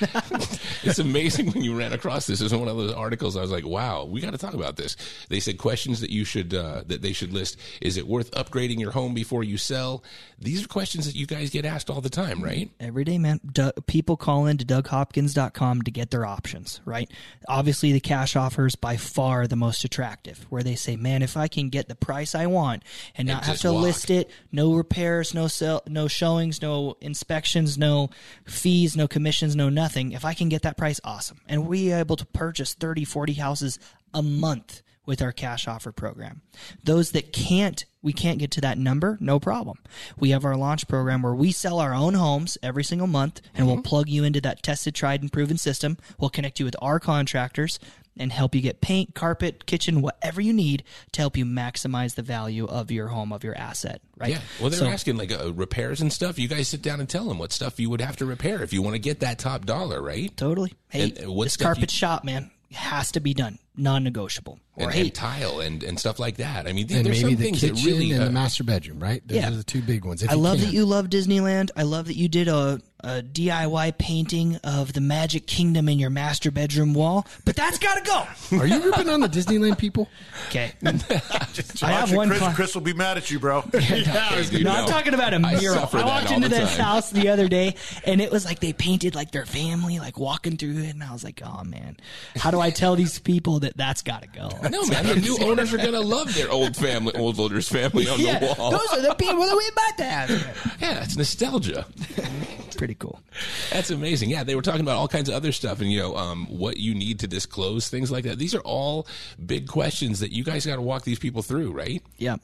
it's amazing when you ran across this. This is one of those articles. I was like, wow, we got to talk about this. They said questions that you should uh, that they should list. Is it worth upgrading your home before you sell? These are questions that you guys get asked all the time, right? Every day, man. Doug, people call in to DougHopkins.com to get their options, right? Obviously, the cash offer is by far the most attractive, where they say, man, if I can get the price I want and not have to walk. list it, no repairs, no sell, no showings, no inspections, no fees, no commissions, no nothing. If I can get that price, awesome. And we are able to purchase 30, 40 houses a month with our cash offer program. Those that can't, we can't get to that number, no problem. We have our launch program where we sell our own homes every single month and we'll mm-hmm. plug you into that tested, tried, and proven system. We'll connect you with our contractors and help you get paint, carpet, kitchen, whatever you need to help you maximize the value of your home, of your asset, right? Yeah. Well, they're So- asking like uh, repairs and stuff. You guys sit down and tell them what stuff you would have to repair if you want to get that top dollar, right? Totally. Hey, And, uh, what this carpet you- shop, man, has to be done, non-negotiable. Or And, hey, and tile and, and stuff like that. I mean, and there's maybe some the things kitchen that really. and uh, the master bedroom, right? Those Yeah. are the two big ones. If I love can. that you love Disneyland. I love that you did a, a DIY painting of the Magic Kingdom in your master bedroom wall. But that's got to go. Are you ripping on the Disneyland people? Okay. I have one. Chris, cli- Chris will be mad at you, bro. hey, dude, no, I'm talking about a mural. suffer I, walked into this house the other day, and it was like they painted like their family, like walking through it, and I was like, "Oh man, how do I tell these people that that's got to go?" No, man. The new owners are gonna love their old family, old owners' family on yeah, the wall. those are the people that we about to have. yeah, it's nostalgia. It's pretty cool. That's amazing. Yeah, they were talking about all kinds of other stuff, and you know, um, what you need to disclose, things like that. These are all big questions that you guys got to walk these people through, right? Yeah,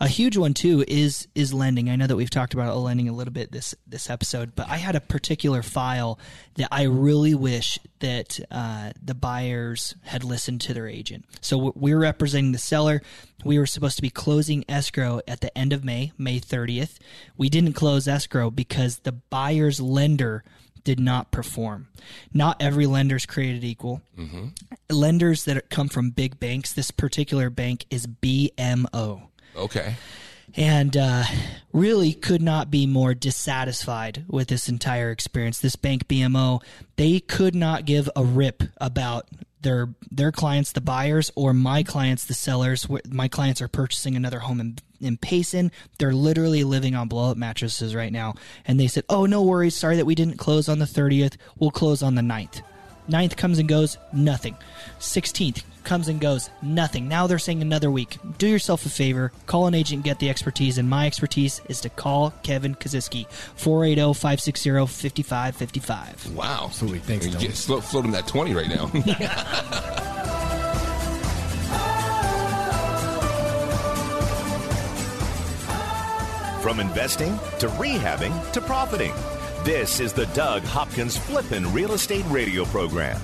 a huge one too is is lending. I know that we've talked about lending a little bit this this episode, but I had a particular file that I really wish that uh, the buyers had listened to their agent. So we're representing the seller. We were supposed to be closing escrow at the end of May, May 30th. We didn't close escrow because the buyer's lender did not perform. Not every lender's created equal. Mm-hmm. Lenders that come from big banks, this particular bank is BMO Okay. And uh, really could not be more dissatisfied with this entire experience. This bank BMO, they could not give a rip about their their clients, the buyers, or my clients, the sellers. My clients are purchasing another home in in Payson. They're literally living on blow up mattresses right now, and they said, "Oh, no worries. Sorry that we didn't close on the 30th. We'll close on the 9th." 9th comes and goes, nothing. 16th comes and goes, nothing. Now they're saying another week. Do yourself a favor, call an agent, get the expertise, and my expertise is to call Kevin Kosisky, oh, 480 560 5555. Wow. Absolutely. Thanks, You Dylan. get slow, floating that twenty right now. From investing to rehabbing to profiting. This is the Doug Hopkins Flippin' Real Estate Radio Program.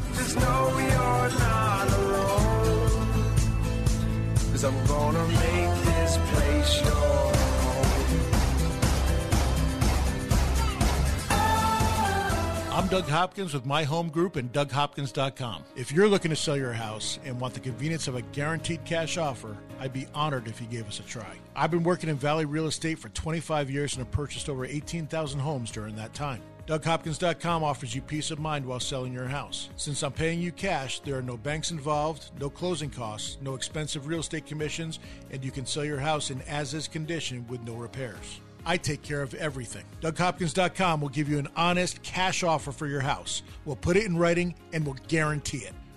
I'm gonna make this place. I'm Doug Hopkins with My Home Group and DougHopkins.com. If you're looking to sell your house and want the convenience of a guaranteed cash offer, I'd be honored if you gave us a try. I've been working in Valley Real Estate for 25 years and have purchased over 18,000 homes during that time. DougHopkins.com offers you peace of mind while selling your house. Since I'm paying you cash, there are no banks involved, no closing costs, no expensive real estate commissions, and you can sell your house in as is condition with no repairs. I take care of everything. DougHopkins.com will give you an honest cash offer for your house. We'll put it in writing and we'll guarantee it.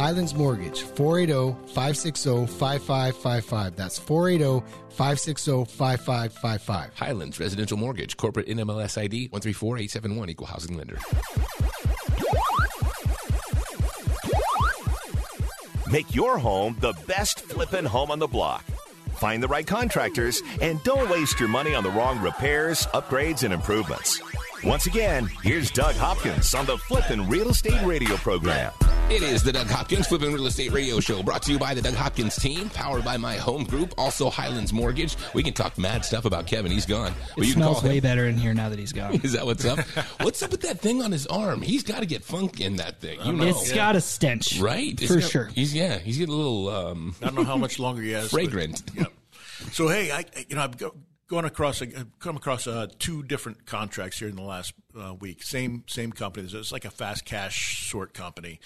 Highlands Mortgage, 480 560 5555. That's 480 560 5555. Highlands Residential Mortgage, corporate NMLS ID 134871, equal housing lender. Make your home the best flippin' home on the block. Find the right contractors and don't waste your money on the wrong repairs, upgrades, and improvements. Once again, here's Doug Hopkins on the Flippin' Real Estate Radio program. It is the Doug Hopkins Flipping Real Estate Radio Show, brought to you by the Doug Hopkins team, powered by my home group, also Highlands Mortgage. We can talk mad stuff about Kevin. He's gone. It you can smells way better in here now that he's gone. Is that what's up? what's up with that thing on his arm? He's got to get funk in that thing. You know, It's got a stench, right? It's For got- sure. He's yeah. He's getting a little um, I don't know how much longer he has. but- fragrant. So hey, I you know I've go, gone across I've come across uh, two different contracts here in the last uh, week. Same same company. It's like a fast cash sort company,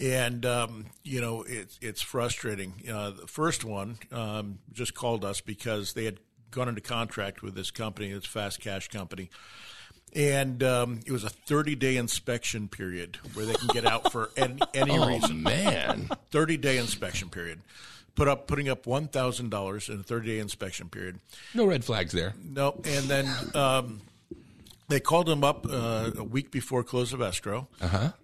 and um, you know it's it's frustrating. Uh, the first one um, just called us because they had gone into contract with this company, this fast cash company. And um, it was a 30 day inspection period where they can get out for any, any Oh reason. man, 30 day inspection period. Put up putting up one thousand dollars in a 30 day inspection period. no red flags there. No, and then um, they called him up uh, a week before close of escrow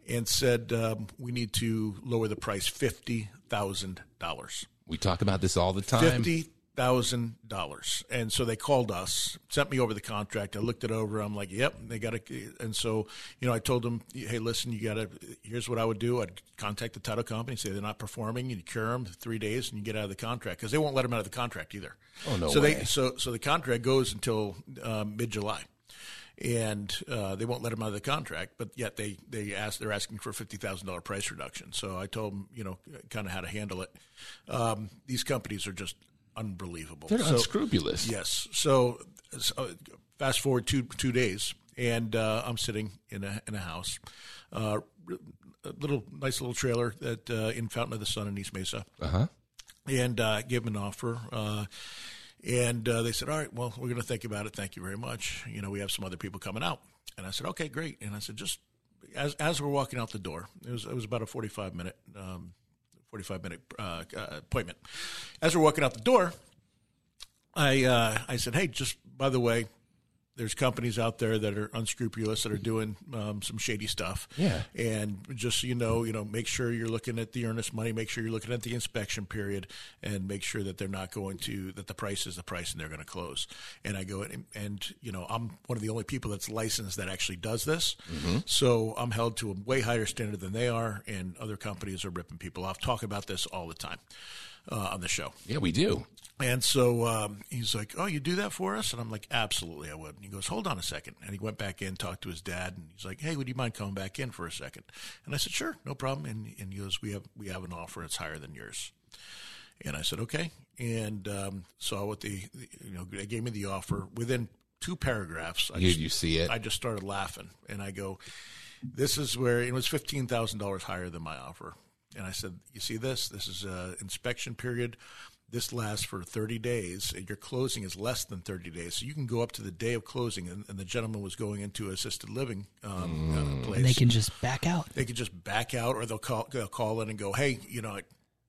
and said um, we need to lower the price fifty thousand dollars. We talk about this all the time. Fifty thousand dollars, and so they called us, sent me over the contract. I looked it over. I'm like, "Yep, they got to." And so, you know, I told them, "Hey, listen, you got to. Here's what I would do. I'd contact the title company, say they're not performing, and you cure them three days, and you get out of the contract because they won't let them out of the contract either. Oh, no So way. they so so the contract goes until um, mid July. And uh, they won't let them out of the contract, but yet they they ask they're asking for a fifty thousand dollar price reduction. So I told them, you know, kind of how to handle it. Um, these companies are just unbelievable. They're So- unscrupulous. Yes. So, so fast forward two two days, and uh, I'm sitting in a in a house, uh, a little nice little trailer that uh, in Fountain of the Sun in East Mesa, Uh huh. and uh, gave them an offer. Uh, and uh, they said, "All right, well, we're going to think about it. Thank you very much. You know, we have some other people coming out." And I said, "Okay, great." And I said, "Just as as we're walking out the door, it was it was about a forty five minute." Um, 45 minute uh, uh, appointment. As we're walking out the door, I uh, I said, "Hey, just by the way, there's companies out there that are unscrupulous that are doing um, some shady stuff. Yeah. and just so you know, you know, make sure you're looking at the earnest money, make sure you're looking at the inspection period, and make sure that they're not going to that the price is the price and they're going to close. And I go and, and you know, I'm one of the only people that's licensed that actually does this, so I'm held to a way higher standard than they are, and other companies are ripping people off. Talk about this all the time uh, on the show. Yeah, we do. And so um, he's like, "Oh, you do that for us?" And I'm like, "Absolutely, I would." And he goes, "Hold on a second. And he went back in, talked to his dad, and he's like, "Hey, would you mind coming back in for a second? And I said, "Sure, no problem." And, and he goes, "We have we have an offer. It's higher than yours." And I said, "Okay." And um, saw what the you know they gave me the offer within two paragraphs. I Did you see it? I just started laughing, and I go, "This is where it was fifteen thousand dollars higher than my offer." And I said, "You see this? This is a inspection period. This lasts for thirty days, and your closing is less than thirty days. So you can go up to the day of closing." And, and the gentleman was going into assisted living um, uh, place. And they can just back out. they can just back out, or they'll call they'll call in and go, "Hey, you know."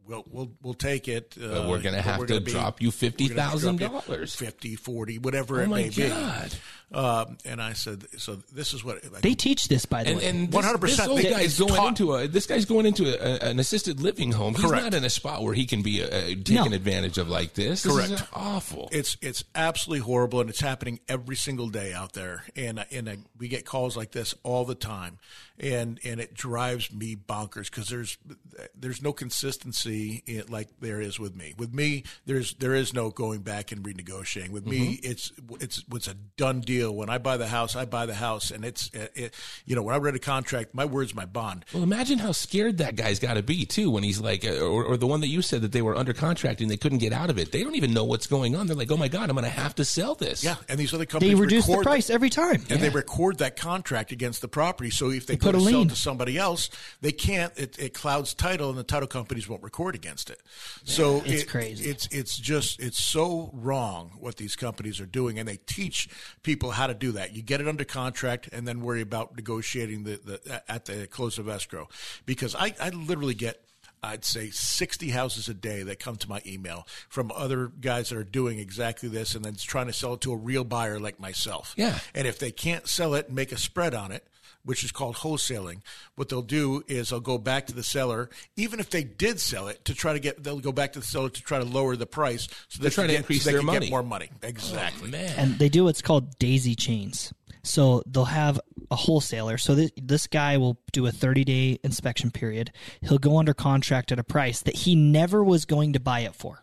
We'll, we'll we'll take it. Uh, But we're gonna have to gonna be- drop you we're gonna drop you $50,000. 50, 40, whatever Oh it my may God. be. Um, and I said, so this is what They teach this, by the And, way. and 100%. this old They- guy's going taught- into a this guy's going into a, a, an assisted living home. He's Correct. not in a spot where he can be uh, taken No. advantage of like this. This is Correct. awful. It's it's absolutely horrible, and it's happening every single day out there. And and uh, we get calls like this all the time, and and it drives me bonkers because there's there's no consistency in, like there is with me. With me, there's there is no going back and renegotiating. With me, it's it's it's a done deal. When I buy the house, I buy the house, and it's it, it, you know when I read a contract, my word's my bond. well, imagine how scared that guy's got to be too when he's like, uh, or, or the one that you said that they were under contract and they couldn't get out of it. They don't even know what's going on. They're like, oh my god, I'm going to have to sell this. Yeah, and these other companies they reduce the price every time. and they record that contract against the property. So if they, They go to lien. to somebody else, they can't. It, it clouds title, and the title companies won't record against it. So It's it- crazy. It's it's just it's so wrong what these companies are doing, and they teach people how to do that. You get it under contract, and then worry about negotiating the, the at the close of escrow, because I I literally get. I'd say 60 houses a day that come to my email from other guys that are doing exactly this and then trying to sell it to a real buyer like myself. Yeah. And if they can't sell it and make a spread on it, which is called wholesaling. What they'll do is they'll go back to the seller, even if they did sell it, to try to get. They'll go back to the seller to try to lower the price, so They're trying to get- increase so they their can money. get more money. Exactly. Oh, man. and they do what's called daisy chains. So they'll have a wholesaler. So this, this guy will do a 30 day inspection period. He'll go under contract at a price that he never was going to buy it for.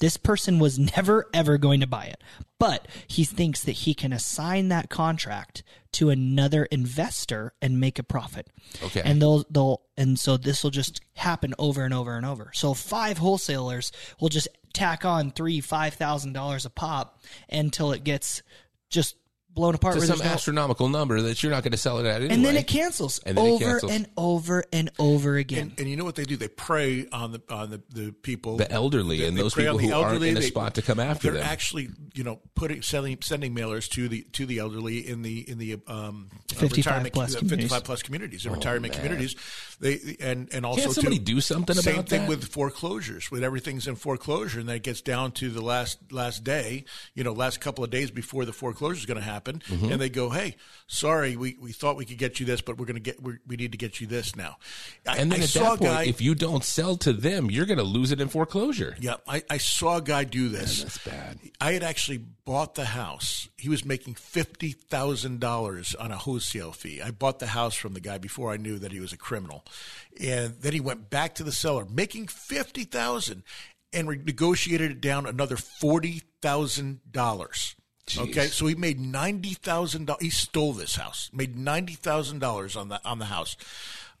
This person was never ever going to buy it, but he thinks that he can assign that contract to another investor and make a profit. Okay. And they'll they'll and so this will just happen over and over and over. So five wholesalers will just tack on three five thousand dollars a pop until it gets just blown apart. to some no- astronomical number that you're not going to sell it at anyway. and then it cancels And then it over cancels. and over and over again. And, and you know what they do? They prey on the on the, the people, The elderly They- and they those people the who aren't in a They- spot to come after they're them. actually, you know, putting sending sending mailers to the to the elderly in the in the um, uh, 55 retirement plus uh, communities. 55 plus communities, in retirement communities. They and and also Can't somebody too, do something same about thing that? with foreclosures. when everything's in foreclosure, and then it gets down to the last last day, you know, last couple of days before the foreclosure is going to happen, Mm-hmm. and they go, "Hey, sorry, we, we thought we could get you this, but we're going to get we we need to get you this now." I, and then I at saw that point, guy, if you don't sell to them, you're going to lose it in foreclosure. yeah, I, I saw a guy do this. That's bad. I had actually bought the house. He was making fifty thousand dollars on a wholesale fee. I bought the house from the guy before I knew that he was a criminal, and then he went back to the seller, making fifty thousand, and re- negotiated it down another forty thousand dollars. Okay, so he made ninety thousand dollars. He stole this house, made ninety thousand dollars on the on the house.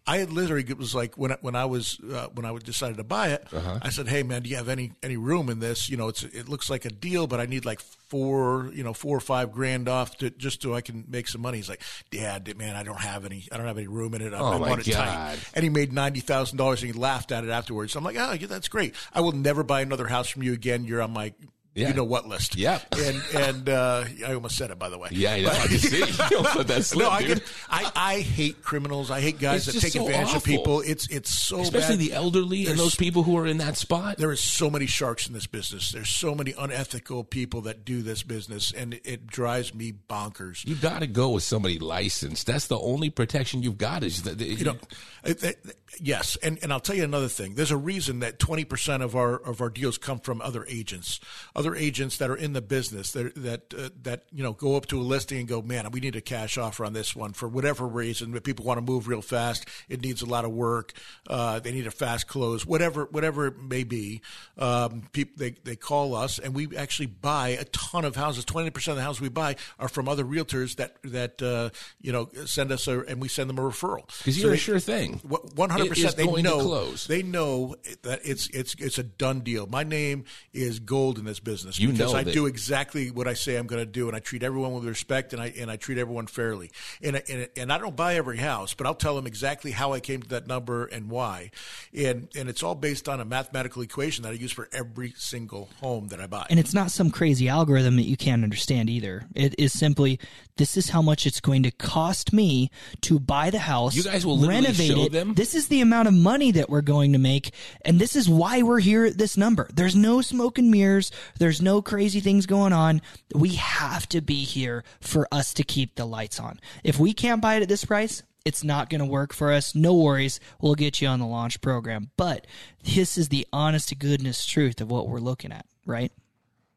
I had literally it was like when I, when I was uh, when I decided to buy it, uh-huh. I said, "Hey man, do you have any any room in this? You know, it's it looks like a deal, but I need like four you know four or five grand off to just so I can make some money." He's like, "Dad, man, I don't have any I don't have any room in it. I, Oh, I want it God. tight." And he made ninety thousand dollars, and he laughed at it afterwards. I'm like, "Oh, yeah, that's great. I will never buy another house from you again. You're on my." Yeah. You know what list? Yeah, And and uh, I almost said it by the way. Yeah, yeah, I can see. You don't let that slip, no, I can. I, I hate criminals. I hate guys It's that take so advantage of people. It's it's so Especially bad. the elderly and those people who are in that spot. There is so many sharks in this business. There's so many unethical people that do this business, and it, it drives me bonkers. You got to go with somebody licensed. That's the only protection you've got. Is that You know, it- it- yes, and, and I'll tell you another thing. There's a reason that 20 percent of our of our deals come from other agents, other agents that are in the business that that uh, that you know go up to a listing and go, man, we need a cash offer on this one for whatever reason. But people want to move real fast. It needs a lot of work. Uh, they need a fast close. Whatever whatever it may be, um, people they they call us and we actually buy a ton of houses. 20 percent of the houses we buy are from other realtors that that uh, you know send us a and we send them a referral because you're they- a sure thing. one hundred percent. They know. close. They know that it's it's it's a done deal. My name is gold in this business You because know I that- do exactly what I say I'm going to do, and I treat everyone with respect, and I and I treat everyone fairly. And I, and, and I don't buy every house, but I'll tell them exactly how I came to that number and why. And and it's all based on a mathematical equation that I use for every single home that I buy. And it's not some crazy algorithm that you can't understand either. It is simply this is how much it's going to cost me to buy the house. You guys will renovate show it. them? This is the amount of money that we're going to make, and this is why we're here at this number. There's no smoke and mirrors. There's no crazy things going on. We have to be here for us to keep the lights on. If we can't buy it at this price, it's not going to work for us. No worries. We'll get you on the launch program. But this is the honest to goodness truth of what we're looking at, right?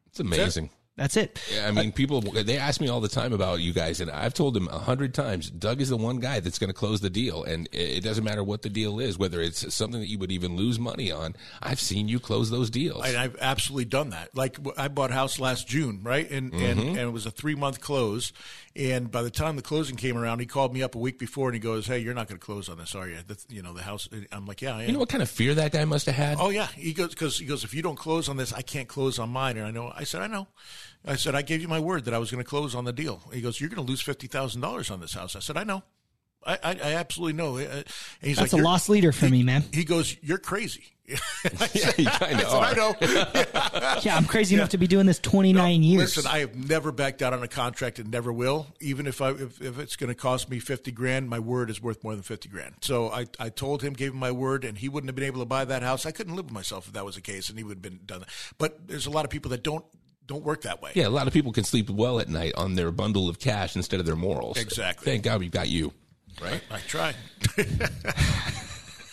It's amazing. That's it. Yeah, I mean, people they ask me all the time about you guys, and I've told them a hundred times. Doug is the one guy that's going to close the deal, and it it doesn't matter what the deal is, whether it's something that you would even lose money on. I've seen you close those deals. And I've absolutely done that. Like I bought a house last June, right? And and, mm-hmm. and it was a three month close. And by the time the closing came around, he called me up a week before and he goes, "Hey, you're not going to close on this, are you? The, you know the house." I'm like, "Yeah, I am." you know what kind of fear that guy must have had? Oh yeah, he goes because he goes. If you don't close on this, I can't close on mine. And I know. I said, I know. I said, I gave you my word that I was going to close on the deal. He goes, you're going to lose fifty thousand dollars on this house. I said, I know. I, I, I absolutely know. Uh, And he's That's like, a lost leader for me, man. He goes, you're crazy. yeah, you kind I of said, I know. Yeah, I'm crazy enough to be doing this 29 years. Listen, I have never backed out on a contract and never will. Even if I if, if it's going to cost me fifty grand, my word is worth more than fifty grand. So I, I told him, gave him my word, and he wouldn't have been able to buy that house. I couldn't live with myself if that was the case, and he would have been done. That. But there's a lot of people that don't don't work that way. Yeah, a lot of people can sleep well at night on their bundle of cash instead of their morals. Exactly. Thank God we've got you. right? I try.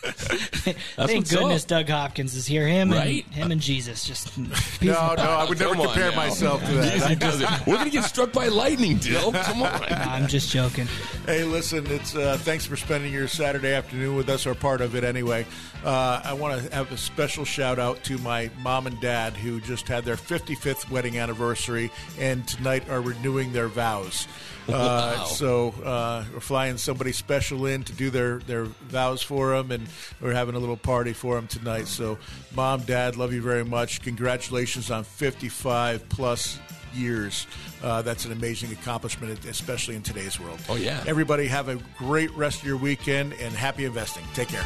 Thank goodness up. Doug Hopkins is here. Him Right? and him and Jesus. Just No, no, I would never Come compare now. myself to that. Easy does it. We're gonna get struck by lightning, Dill. Come on. I'm just joking. Hey, listen, it's uh, thanks for spending your Saturday afternoon with us, or part of it anyway. Uh, I want to have a special shout out to my mom and dad who just had their 55th wedding anniversary and tonight are renewing their vows. Uh, Wow. So uh, we're flying somebody special in to do their, their vows for them, and we're having a little party for them tonight. So, mom, dad, love you very much. Congratulations on 55 plus years. Uh, that's an amazing accomplishment, especially in today's world. Oh, yeah. Everybody have a great rest of your weekend and happy investing. Take care.